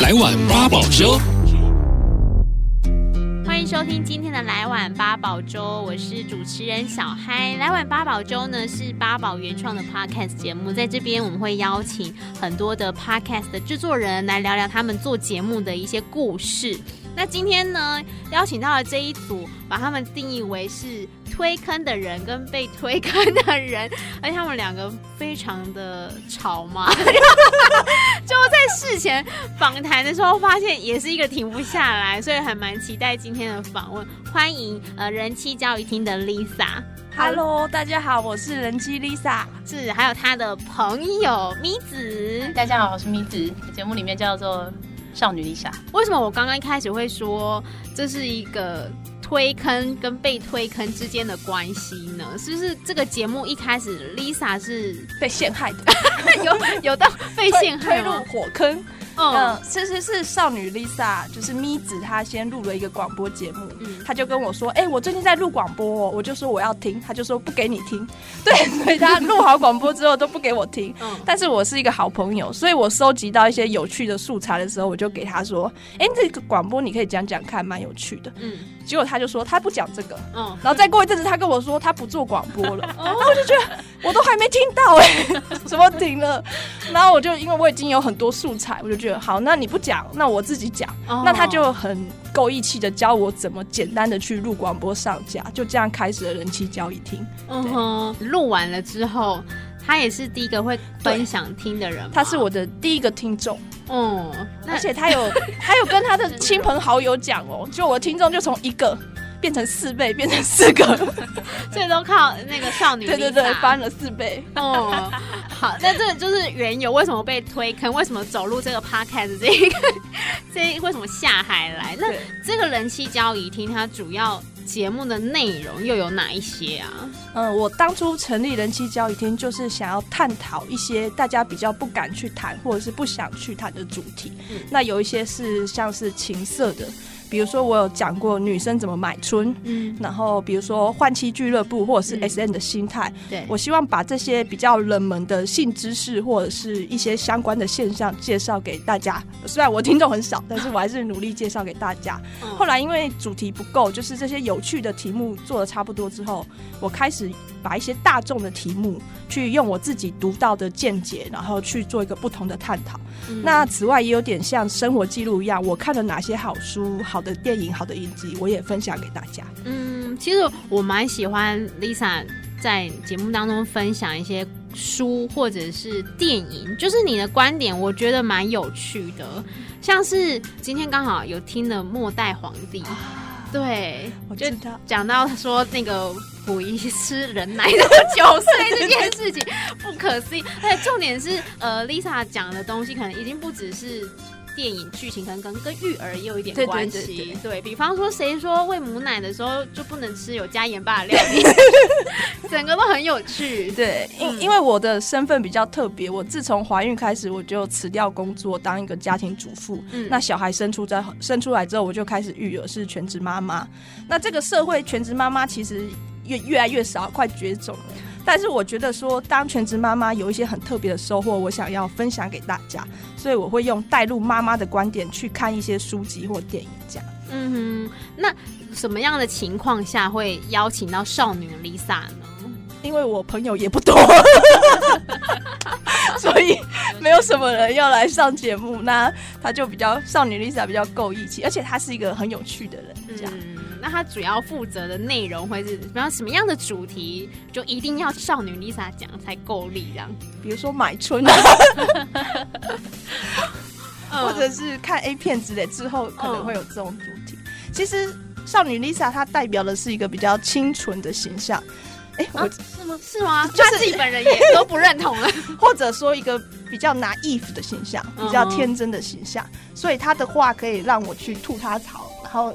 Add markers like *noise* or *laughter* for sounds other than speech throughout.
来碗八宝粥。欢迎收听今天的来碗八宝粥，我是主持人小嗨。来碗八宝粥呢是八宝原创的 podcast 节目，在这边我们会邀请很多的 podcast 的制作人来聊聊他们做节目的一些故事。那今天呢，邀请到了这一组，把他们定义为是推坑的人跟被推坑的人，而且他们两个非常的吵嘛，*laughs* 就在事前访谈的时候发现也是一个停不下来，所以还蛮期待今天的访问。欢迎呃人妻教育厅的 Lisa，Hello，大家好，我是人妻 Lisa，是还有她的朋友咪子，大家好，我是咪子，节目里面叫做。少女 Lisa，为什么我刚刚一开始会说这是一个推坑跟被推坑之间的关系呢？是不是这个节目一开始 Lisa 是被陷害的？*laughs* 有有到被陷害推入火坑？嗯，其实是少女 Lisa，就是咪子，她先录了一个广播节目，嗯，她就跟我说，哎、欸，我最近在录广播，哦，我就说我要听，她就说不给你听，对，所以她录好广播之后都不给我听，嗯，但是我是一个好朋友，所以我收集到一些有趣的素材的时候，我就给她说，哎、欸，这个广播你可以讲讲看，蛮有趣的，嗯，结果他就说他不讲这个，嗯，然后再过一阵子，他跟我说他不做广播了，*laughs* 然后我就觉得我都还没听到，哎，*laughs* 怎么停了？然后我就因为我已经有很多素材，我就觉得。好，那你不讲，那我自己讲。Oh. 那他就很够义气的教我怎么简单的去录广播上架，就这样开始了人气交易厅。嗯哼，录完了之后，他也是第一个会分享听的人，他是我的第一个听众。嗯，而且他有 *laughs* 他有跟他的亲朋好友讲哦，就我的听众就从一个。变成四倍，变成四个，*laughs* 所以都靠那个少女。*laughs* 对对对，翻了四倍。哦，好，那这个就是缘由，为什么被推坑？为什么走入这个 podcast 这一个？这为什么下海来？那这个人气交易厅，它主要节目的内容又有哪一些啊？嗯，我当初成立人气交易厅，就是想要探讨一些大家比较不敢去谈，或者是不想去谈的主题。嗯，那有一些是像是情色的。比如说，我有讲过女生怎么买春，嗯，然后比如说换妻俱乐部或者是 S N 的心态，对，我希望把这些比较冷门的性知识或者是一些相关的现象介绍给大家。虽然我听众很少，但是我还是努力介绍给大家。后来因为主题不够，就是这些有趣的题目做的差不多之后，我开始把一些大众的题目去用我自己独到的见解，然后去做一个不同的探讨。那此外也有点像生活记录一样，我看了哪些好书好。好的电影，好的影集，我也分享给大家。嗯，其实我蛮喜欢 Lisa 在节目当中分享一些书或者是电影，就是你的观点，我觉得蛮有趣的。像是今天刚好有听了《末代皇帝》，对，我就讲到说那个溥仪吃人奶的九岁这件事情不可思议。而且重点是，呃，Lisa 讲的东西可能已经不只是。电影剧情可能跟跟育儿也有一点关系，对，对，对，对，对，比方说，谁说喂母奶的时候就不能吃有加盐巴的料理，*laughs* 整个都很有趣。对，因、嗯、因为我的身份比较特别，我自从怀孕开始我就辞掉工作，当一个家庭主妇。嗯，那小孩生出在生出来之后，我就开始育儿，是全职妈妈。那这个社会全职妈妈其实越越来越少，快绝种了。但是我觉得说，当全职妈妈有一些很特别的收获，我想要分享给大家，所以我会用带入妈妈的观点去看一些书籍或电影，这样。嗯哼，那什么样的情况下会邀请到少女 Lisa 呢？因为我朋友也不多，*laughs* 所以没有什么人要来上节目，那他就比较少女 Lisa 比较够义气，而且他是一个很有趣的人，这样。嗯那他主要负责的内容会是，比方什么样的主题，就一定要少女 Lisa 讲才够力这样。比如说买春啊，*laughs* *laughs* 或者是看 A 片之类，之后可能会有这种主题。其实少女 Lisa 她代表的是一个比较清纯的形象。哎、欸，我、啊、是吗？是吗？就是他自己本人也都不认同了，*laughs* 或者说一个比较 naive 的形象，比较天真的形象。所以他的话可以让我去吐他槽，然后。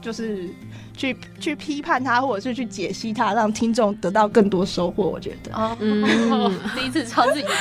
就是去去批判他，或者是去解析他，让听众得到更多收获。我觉得，哦，嗯，*laughs* 第一次超自己用。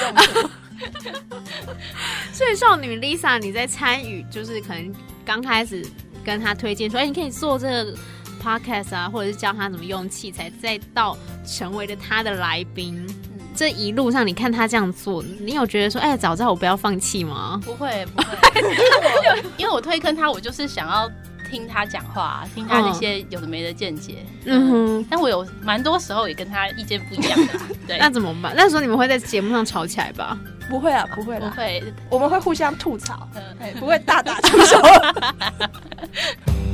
*laughs* 所以少女 Lisa，你在参与，就是可能刚开始跟他推荐说，哎、欸，你可以做这个 podcast 啊，或者是教他怎么用器材，再到成为了他的来宾。这一路上，你看他这样做，你有觉得说，哎，早知道我不要放弃吗？不会，不会，*laughs* 因为我因为我推坑他，我就是想要听他讲话，听他那些有的没的见解。嗯哼，但我有蛮多时候也跟他意见不一样的。*laughs* 对，那怎么办？那时候你们会在节目上吵起来吧？不会啊，不会啦，不会，我们会互相吐槽，哎，不会大打出手。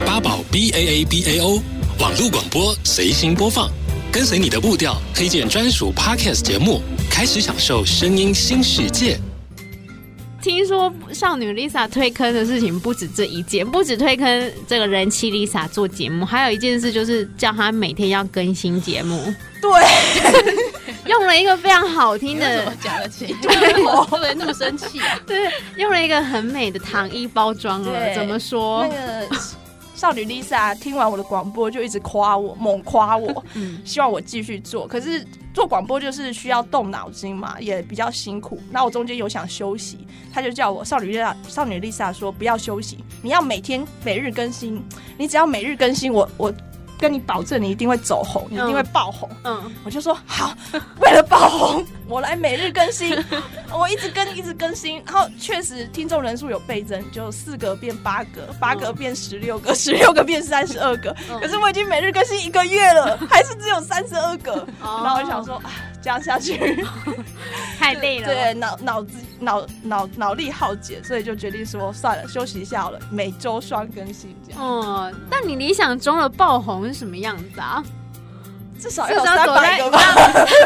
八宝 B A A B A O 网络广播随心播放。跟随你的步调，推荐专属 Podcast 节目，开始享受声音新世界。听说少女 Lisa 推坑的事情不止这一件，不止推坑这个人气 Lisa 做节目，还有一件事就是叫她每天要更新节目。对，*laughs* 用了一个非常好听的，怎么讲得起？*laughs* 对，我会不会那么生气啊？*laughs* 对，用了一个很美的糖衣包装了，怎么说？那个少女 Lisa 听完我的广播就一直夸我，猛夸我，*laughs* 希望我继续做。可是做广播就是需要动脑筋嘛，也比较辛苦。那我中间有想休息，他就叫我少女 Lisa，少女 Lisa 说不要休息，你要每天每日更新，你只要每日更新，我我。跟你保证，你一定会走红，你一定会爆红。嗯，我就说好，为了爆红，我来每日更新，*laughs* 我一直更，一直更新。然后确实听众人数有倍增，就四个变八个，八个变十六个，*laughs* 十六个变三十二个。可是我已经每日更新一个月了，还是只有三十二个。然后我就想说。啊这样下去 *laughs* 太累了，对，脑脑子脑脑脑力耗竭，所以就决定说算了，休息一下好了，每周双更新这样。哦，但你理想中的爆红是什么样子啊？至少要三百个吧，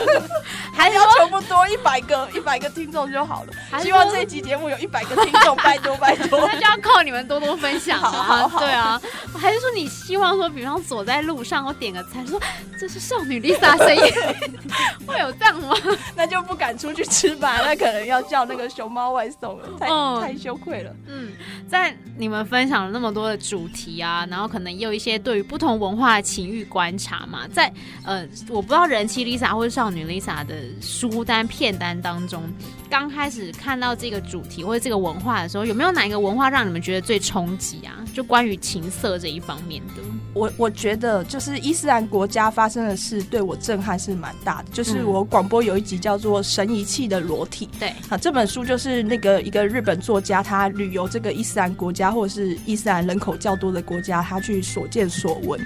*laughs* 还要求不多，一百个一百个听众就好了。希望这一集节目有一百个听众，拜托拜托。*laughs* 那就要靠你们多多分享啊！好好对啊，还是说你希望说，比方走在路上，我点个餐，说这是少女 Lisa 声音，*laughs* 会有这样吗？那就不敢出去吃吧，那可能要叫那个熊猫外送了，太太羞愧了。嗯，在你们分享了那么多的主题啊，然后可能也有一些对于不同文化的情欲观察嘛，在。呃，我不知道人气 Lisa 或者少女 Lisa 的书单片单当中，刚开始看到这个主题或者这个文化的时候，有没有哪一个文化让你们觉得最冲击啊？就关于情色这一方面的，我我觉得就是伊斯兰国家发生的事对我震撼是蛮大的。就是我广播有一集叫做《神遗弃的裸体》，对，啊，这本书就是那个一个日本作家，他旅游这个伊斯兰国家或者是伊斯兰人口较多的国家，他去所见所闻。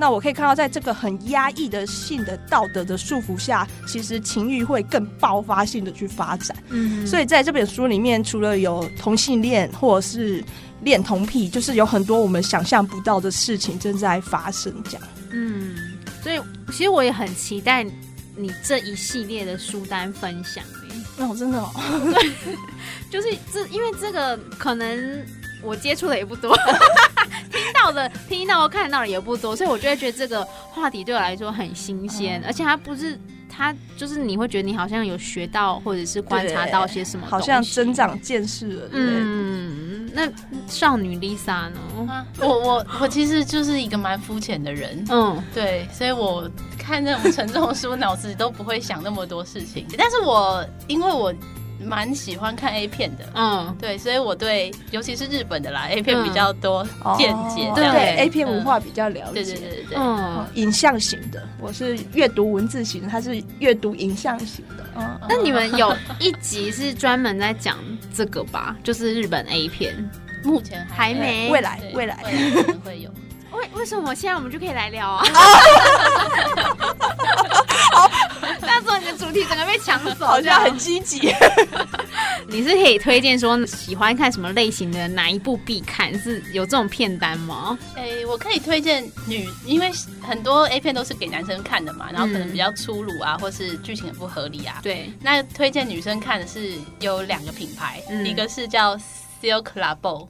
那我可以看到，在这个很压抑的性的道德的束缚下，其实情欲会更爆发性的去发展。嗯，所以在这本书里面，除了有同性恋或者是恋童癖，就是有很多我们想象不到的事情正在发生。这样，嗯，所以其实我也很期待你这一系列的书单分享。哦，真的哦，对，*laughs* 就是这，因为这个可能。我接触的也不多，听 *laughs* 到的、听到、看到的也不多，所以我就会觉得这个话题对我来说很新鲜，嗯、而且它不是，它就是你会觉得你好像有学到或者是观察到些什么，好像增长见识了。嗯，那少女 Lisa 呢？啊、我我我其实就是一个蛮肤浅的人，嗯，对，所以我看那种沉重的书，*laughs* 脑子里都不会想那么多事情，但是我因为我。蛮喜欢看 A 片的，嗯，对，所以我对尤其是日本的啦 A 片比较多见解，对对 A 片文化比较了解，对对对对，嗯，影像型的，我是阅读文字型的，他是阅读影像型的，嗯，那你们有一集是专门在讲这个吧？*laughs* 就是日本 A 片，目前还没，未来。未来可能会有，*laughs* 为为什么？现在我们就可以来聊啊？主题整个被抢走，好像很积极。*laughs* 你是可以推荐说喜欢看什么类型的哪一部必看？是有这种片单吗？哎、欸，我可以推荐女，因为很多 A 片都是给男生看的嘛，然后可能比较粗鲁啊，或是剧情很不合理啊。对，那推荐女生看的是有两个品牌，嗯、一个是叫 Silk Labo，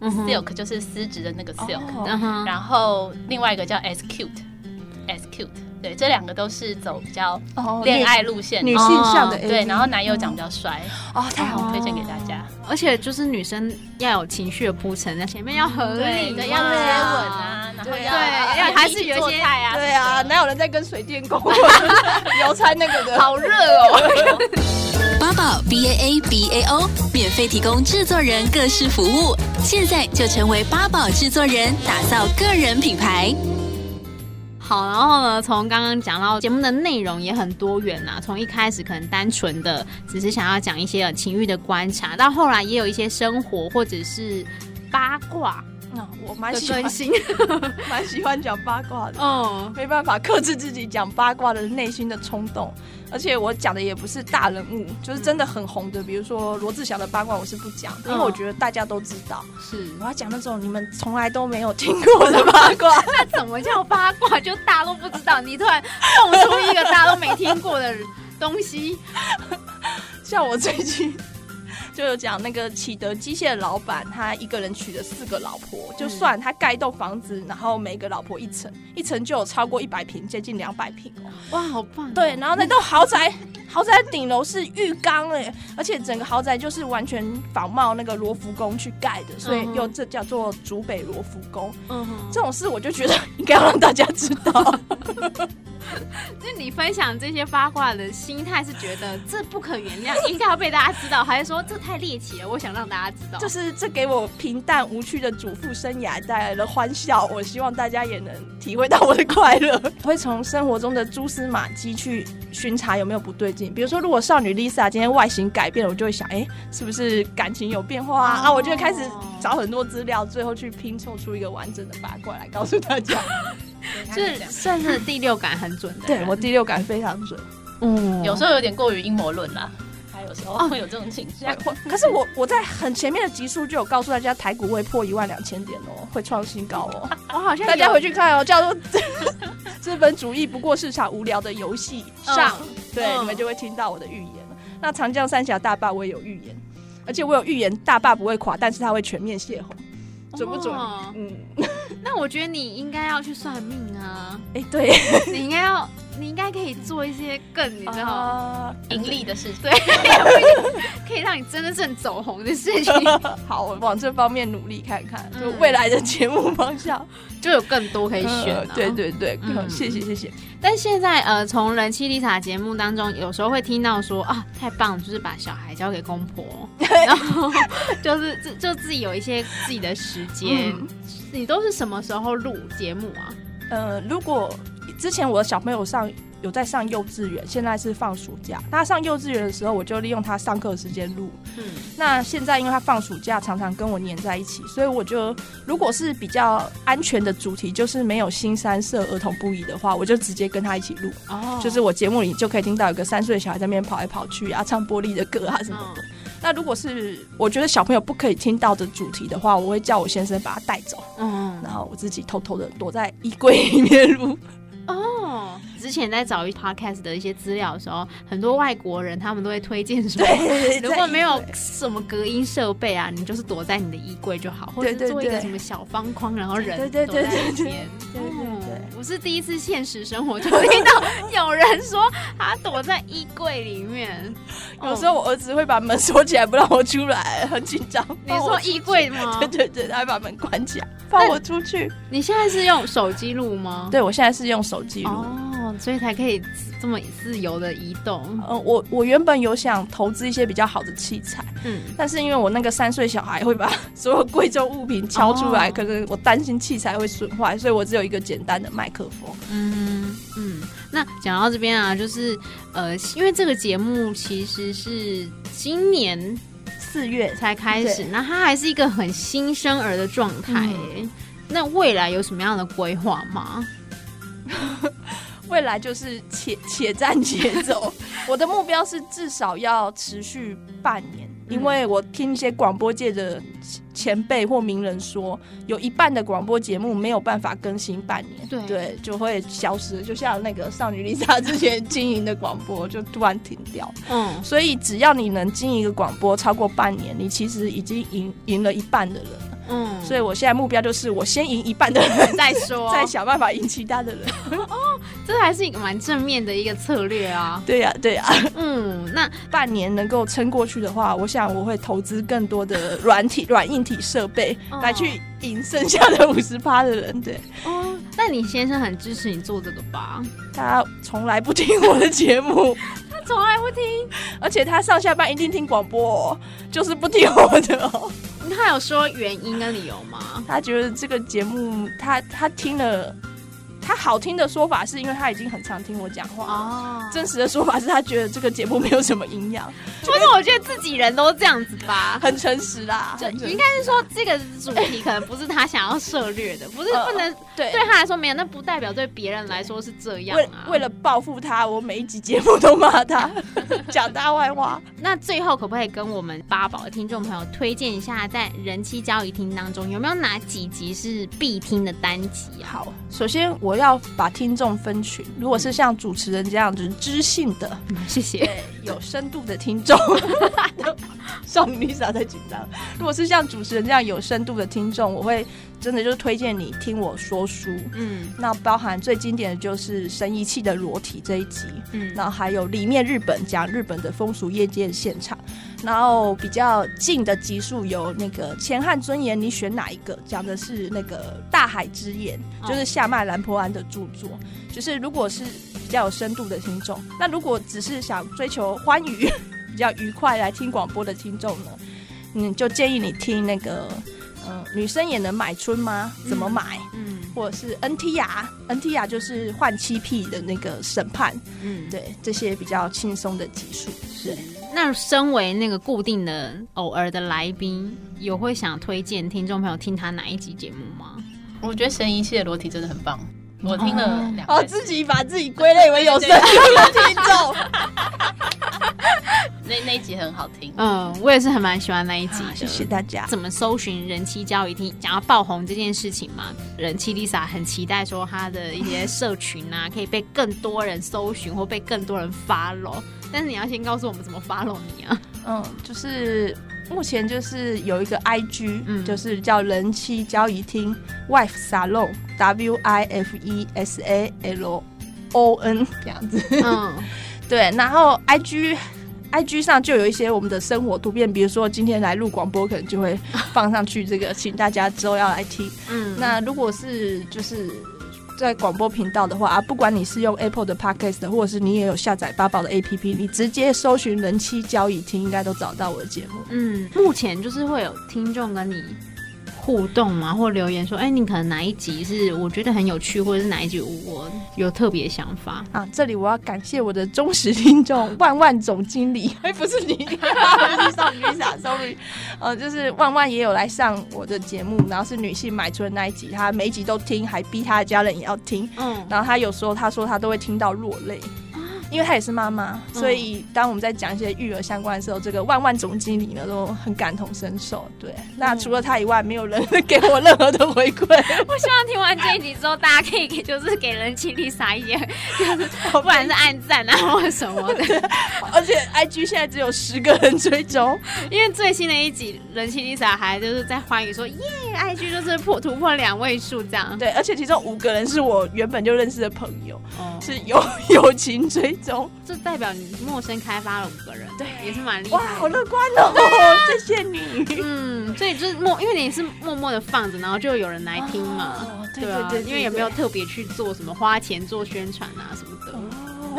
嗯，Silk 就是丝质的那个 Silk，、哦、然后另外一个叫 S Cute，S Cute。对，这两个都是走比较恋爱路线，女性向的。对，然后男友长比较帅，哦，太好，推荐给大家。而且就是女生要有情绪的铺陈，那前面要合理，对，要接吻啊，然后对，要还是有些菜啊，对啊，哪有人在跟水电工 *laughs* 邮差那个的？好热哦！*laughs* 八宝 B A A B A O 免费提供制作人各式服务，现在就成为八宝制作人，打造个人品牌。好，然后呢，从刚刚讲到节目的内容也很多元呐、从一开始可能单纯的只是想要讲一些情欲的观察，到后来也有一些生活或者是八卦。嗯，我蛮喜欢，*laughs* 蛮喜欢讲八卦的。嗯，没办法克制自己讲八卦的内心的冲动，而且我讲的也不是大人物，就是真的很红的，比如说罗志祥的八卦，我是不讲，因为我觉得大家都知道。是，我要讲那种你们从来都没有听过的八卦。*laughs* 那怎么叫八卦？就大家都不知道，你突然蹦出一个大家都没听过的东西，*laughs* 像我最近。就有讲那个启德机械的老板，他一个人娶了四个老婆，就算他盖一栋房子，然后每个老婆一层，一层就有超过一百平，接近两百平哦。哇，好棒！对，然后那栋豪宅，豪宅顶楼是浴缸哎，而且整个豪宅就是完全仿冒那个罗浮宫去盖的，所以又这叫做竹北罗浮宫。嗯哼，这种事我就觉得 *laughs* 应该要让大家知道。*laughs* *laughs* 就你分享这些八卦的心态是觉得这不可原谅，应该要被大家知道，还是说这太猎奇了？我想让大家知道，就是这给我平淡无趣的主妇生涯带来了欢笑。我希望大家也能体会到我的快乐。我 *laughs* 会从生活中的蛛丝马迹去巡查有没有不对劲。比如说，如果少女 Lisa 今天外形改变了，我就会想，哎、欸，是不是感情有变化啊？Oh. 啊，我就会开始找很多资料，最后去拼凑出一个完整的八卦来告诉大家。*laughs* 是算是第六感很准的，对，我第六感非常准。嗯，有时候有点过于阴谋论啦，还有时候会有这种倾向。可是我我在很前面的集数就有告诉大家，台股会破一万两千点哦，会创新高哦。*laughs* 我好像大家回去看哦，叫做 *laughs* 资本主义不过市场无聊的游戏上，对，你们就会听到我的预言了。那长江三峡大坝我也有预言，而且我有预言大坝不会垮，但是它会全面泄洪。准不准？嗯，那我觉得你应该要去算命啊！*laughs* 哎、欸，对，*laughs* 你应该要，你应该可以做一些更你知道盈利的事情，对，*laughs* 可以让你真的是很走红的事情。*laughs* 好，我往这方面努力看看，就未来的节目方向 *laughs* 就有更多可以选、啊。对对对，嗯，谢谢谢谢。但现在呃，从人妻 Lisa 节目当中，有时候会听到说啊，太棒了，就是把小孩交给公婆，*laughs* 然后就是就就自己有一些自己的时间。嗯、你都是什么时候录节目啊？呃，如果之前我的小朋友上。有在上幼稚园，现在是放暑假。他上幼稚园的时候，我就利用他上课的时间录。嗯，那现在因为他放暑假，常常跟我黏在一起，所以我就如果是比较安全的主题，就是没有新三色、儿童不宜的话，我就直接跟他一起录。哦，就是我节目里就可以听到有个三岁小孩在那边跑来跑去啊，唱玻璃的歌啊什么的。哦，那如果是我觉得小朋友不可以听到的主题的话，我会叫我先生把他带走。嗯，然后我自己偷偷的躲在衣柜里面录。哦，之前在找一 podcast 的一些资料的时候，很多外国人他们都会推荐说，*laughs* 如果没有什么隔音设备啊，你就是躲在你的衣柜就好，或者做一个什么小方框，然后人躲在里面。对对对对对，我是第一次现实生活就听到有人说他躲在衣柜里面。*laughs* 有时候我儿子会把门锁起来不让我出来，很紧张。你说衣柜吗？*laughs* 对对对，他会把门关起来，放我出去。你现在是用手机录吗？对，我现在是用手。哦，所以才可以这么自由的移动。呃，我我原本有想投资一些比较好的器材，嗯，但是因为我那个三岁小孩会把所有贵重物品敲出来，哦、可是我担心器材会损坏，所以我只有一个简单的麦克风。嗯嗯，那讲到这边啊，就是呃，因为这个节目其实是今年四月才开始，那它还是一个很新生儿的状态。嗯、那未来有什么样的规划吗？未来就是且且战且走，*laughs* 我的目标是至少要持续半年，因为我听一些广播界的前辈或名人说，有一半的广播节目没有办法更新半年，对，对，就会消失，就像那个少女 Lisa 之前经营的广播就突然停掉，嗯，所以只要你能经营一个广播超过半年，你其实已经赢赢了一半的人。嗯，所以我现在目标就是我先赢一半的人 *laughs* 再说，*laughs* 再想办法赢其他的人。*laughs* 哦，这还是一个蛮正面的一个策略啊。对呀，对呀。嗯，那半年能够撑过去的话，我想我会投资更多的软体、软硬体设备来去赢剩下的五十趴的人。对。哦，那你先生很支持你做这个吧？他从来不听我的节目，他从来不听，而且他上下班一定听广播，就是不听我的哦。*laughs* 他有说原因跟理由吗？他觉得这个节目，他他听了，他好听的说法是因为他已经很常听我讲话哦，真实的说法是他觉得这个节目没有什么营养。为什么我觉得自己人都这样子吧？很诚实啦，就应该是说这个主题可能不是他想要涉猎的，不是不能、呃、对对他来说没有，那不代表对别人来说是这样啊。为，为了报复他，我每一集节目都骂他，*laughs* 讲大坏话。那最后可不可以跟我们八宝的听众朋友推荐一下，在人妻交易厅当中有没有哪几集是必听的单集啊？好，首先我要把听众分群，如果是像主持人这样子知性的，嗯、谢谢，有深度的听众，少女 Lisa 在紧张。如果是像主持人这样有深度的听众，我会。真的就是推荐你听我说书，嗯，那包含最经典的就是神遗弃的裸体这一集，嗯，然后还有里面日本讲日本的风俗业界现场，然后比较近的集数有那个钱汉尊严，你选哪一个？讲的是那个大海之眼，就是夏麦兰坡安的著作，就是如果是比较有深度的听众，那如果只是想追求欢愉、比较愉快来听广播的听众呢，嗯，就建议你听那个。嗯，女生也能买春吗？怎么买？嗯，嗯或者是 NTR，NTR 就是换妻癖的那个审判。嗯，对，这些比较轻松的技术。是。那身为那个固定的偶尔的来宾，有会想推荐听众朋友听他哪一集节目吗？我觉得神医系的裸体真的很棒，我听了两。哦，自己把自己归类为有深度的听众。那那一集很好听，嗯，我也是很蛮喜欢那一集。谢谢大家。怎么搜寻人气交易厅？想要爆红这件事情嘛，人气 Lisa 很期待说她的一些社群啊，可以被更多人搜寻或被更多人 follow。但是你要先告诉我们怎么 follow 你啊？嗯，就是目前就是有一个 IG，嗯，就是叫人气交易厅 Wife Salon，W I F E S A L O N 这样子。嗯，*laughs* 对，然后 IG。IG 上就有一些我们的生活图片，比如说今天来录广播，可能就会放上去。这个，请大家之后要来听。*laughs* 嗯，那如果是就是在广播频道的话啊，不管你是用 Apple 的 Podcast，或者是你也有下载八宝的 APP，你直接搜寻“人妻交易厅”，应该都找到我的节目。嗯，目前就是会有听众跟你。互动嘛，或留言说，哎、欸，你可能哪一集是我觉得很有趣，或者是哪一集我有特别想法？啊？这里我要感谢我的忠实听众 *laughs* 万万总经理，*laughs* 哎、欸，不是你，不是少女 Lisa，sorry，呃，就是万万也有来上我的节目，然后是女性买春那一集，他每一集都听，还逼他的家人也要听，嗯，然后他有时候他说他都会听到落泪。因为她也是妈妈，所以当我们在讲一些育儿相关的时候，这个万万总经理呢都很感同身受。对，那除了她以外，没有人给我任何的回馈。*laughs* 我希望听完这一集之后，大家可以给就是给人妻 Lisa 一点，就是不管是暗赞啊或者什么的。*laughs* 而且 IG 现在只有十个人追踪，因为最新的一集人气 Lisa 还就是在欢迎说耶，IG 就是破突破两位数这样。对，而且其中五个人是我原本就认识的朋友，哦、是友 *laughs* 友情追。踪，这代表你陌生开发了五个人，对，也是蛮厉害。哇，好乐观哦！啊、*laughs* 谢谢你。嗯，所以就是默，因为你是默默的放着，然后就有人来听嘛。哦、对对对，对，对，对，因为也没有特别去做什么花钱做宣传啊什么的？哦，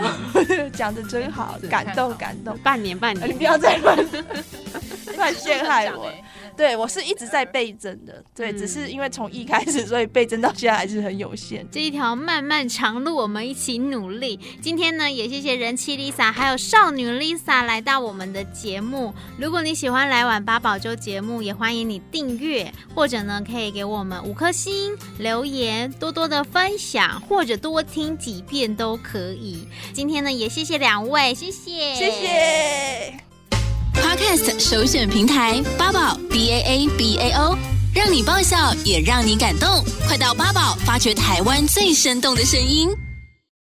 *laughs* 讲的真好，感动感动。半年半年，*laughs* 你不要再乱 *laughs* 乱陷害我。对，我是一直在倍增的，对，嗯、只是因为从一开始，所以倍增到现在还是很有限。这一条漫漫长路，我们一起努力。今天呢，也谢谢人气 Lisa 还有少女 Lisa 来到我们的节目。如果你喜欢来晚八宝粥节目，也欢迎你订阅，或者呢，可以给我们五颗星留言，多多的分享，或者多听几遍都可以。今天呢，也谢谢两位，谢谢，谢谢。Podcast 首选平台八宝 B A A B A O，让你爆笑也让你感动，快到八宝发掘台湾最生动的声音。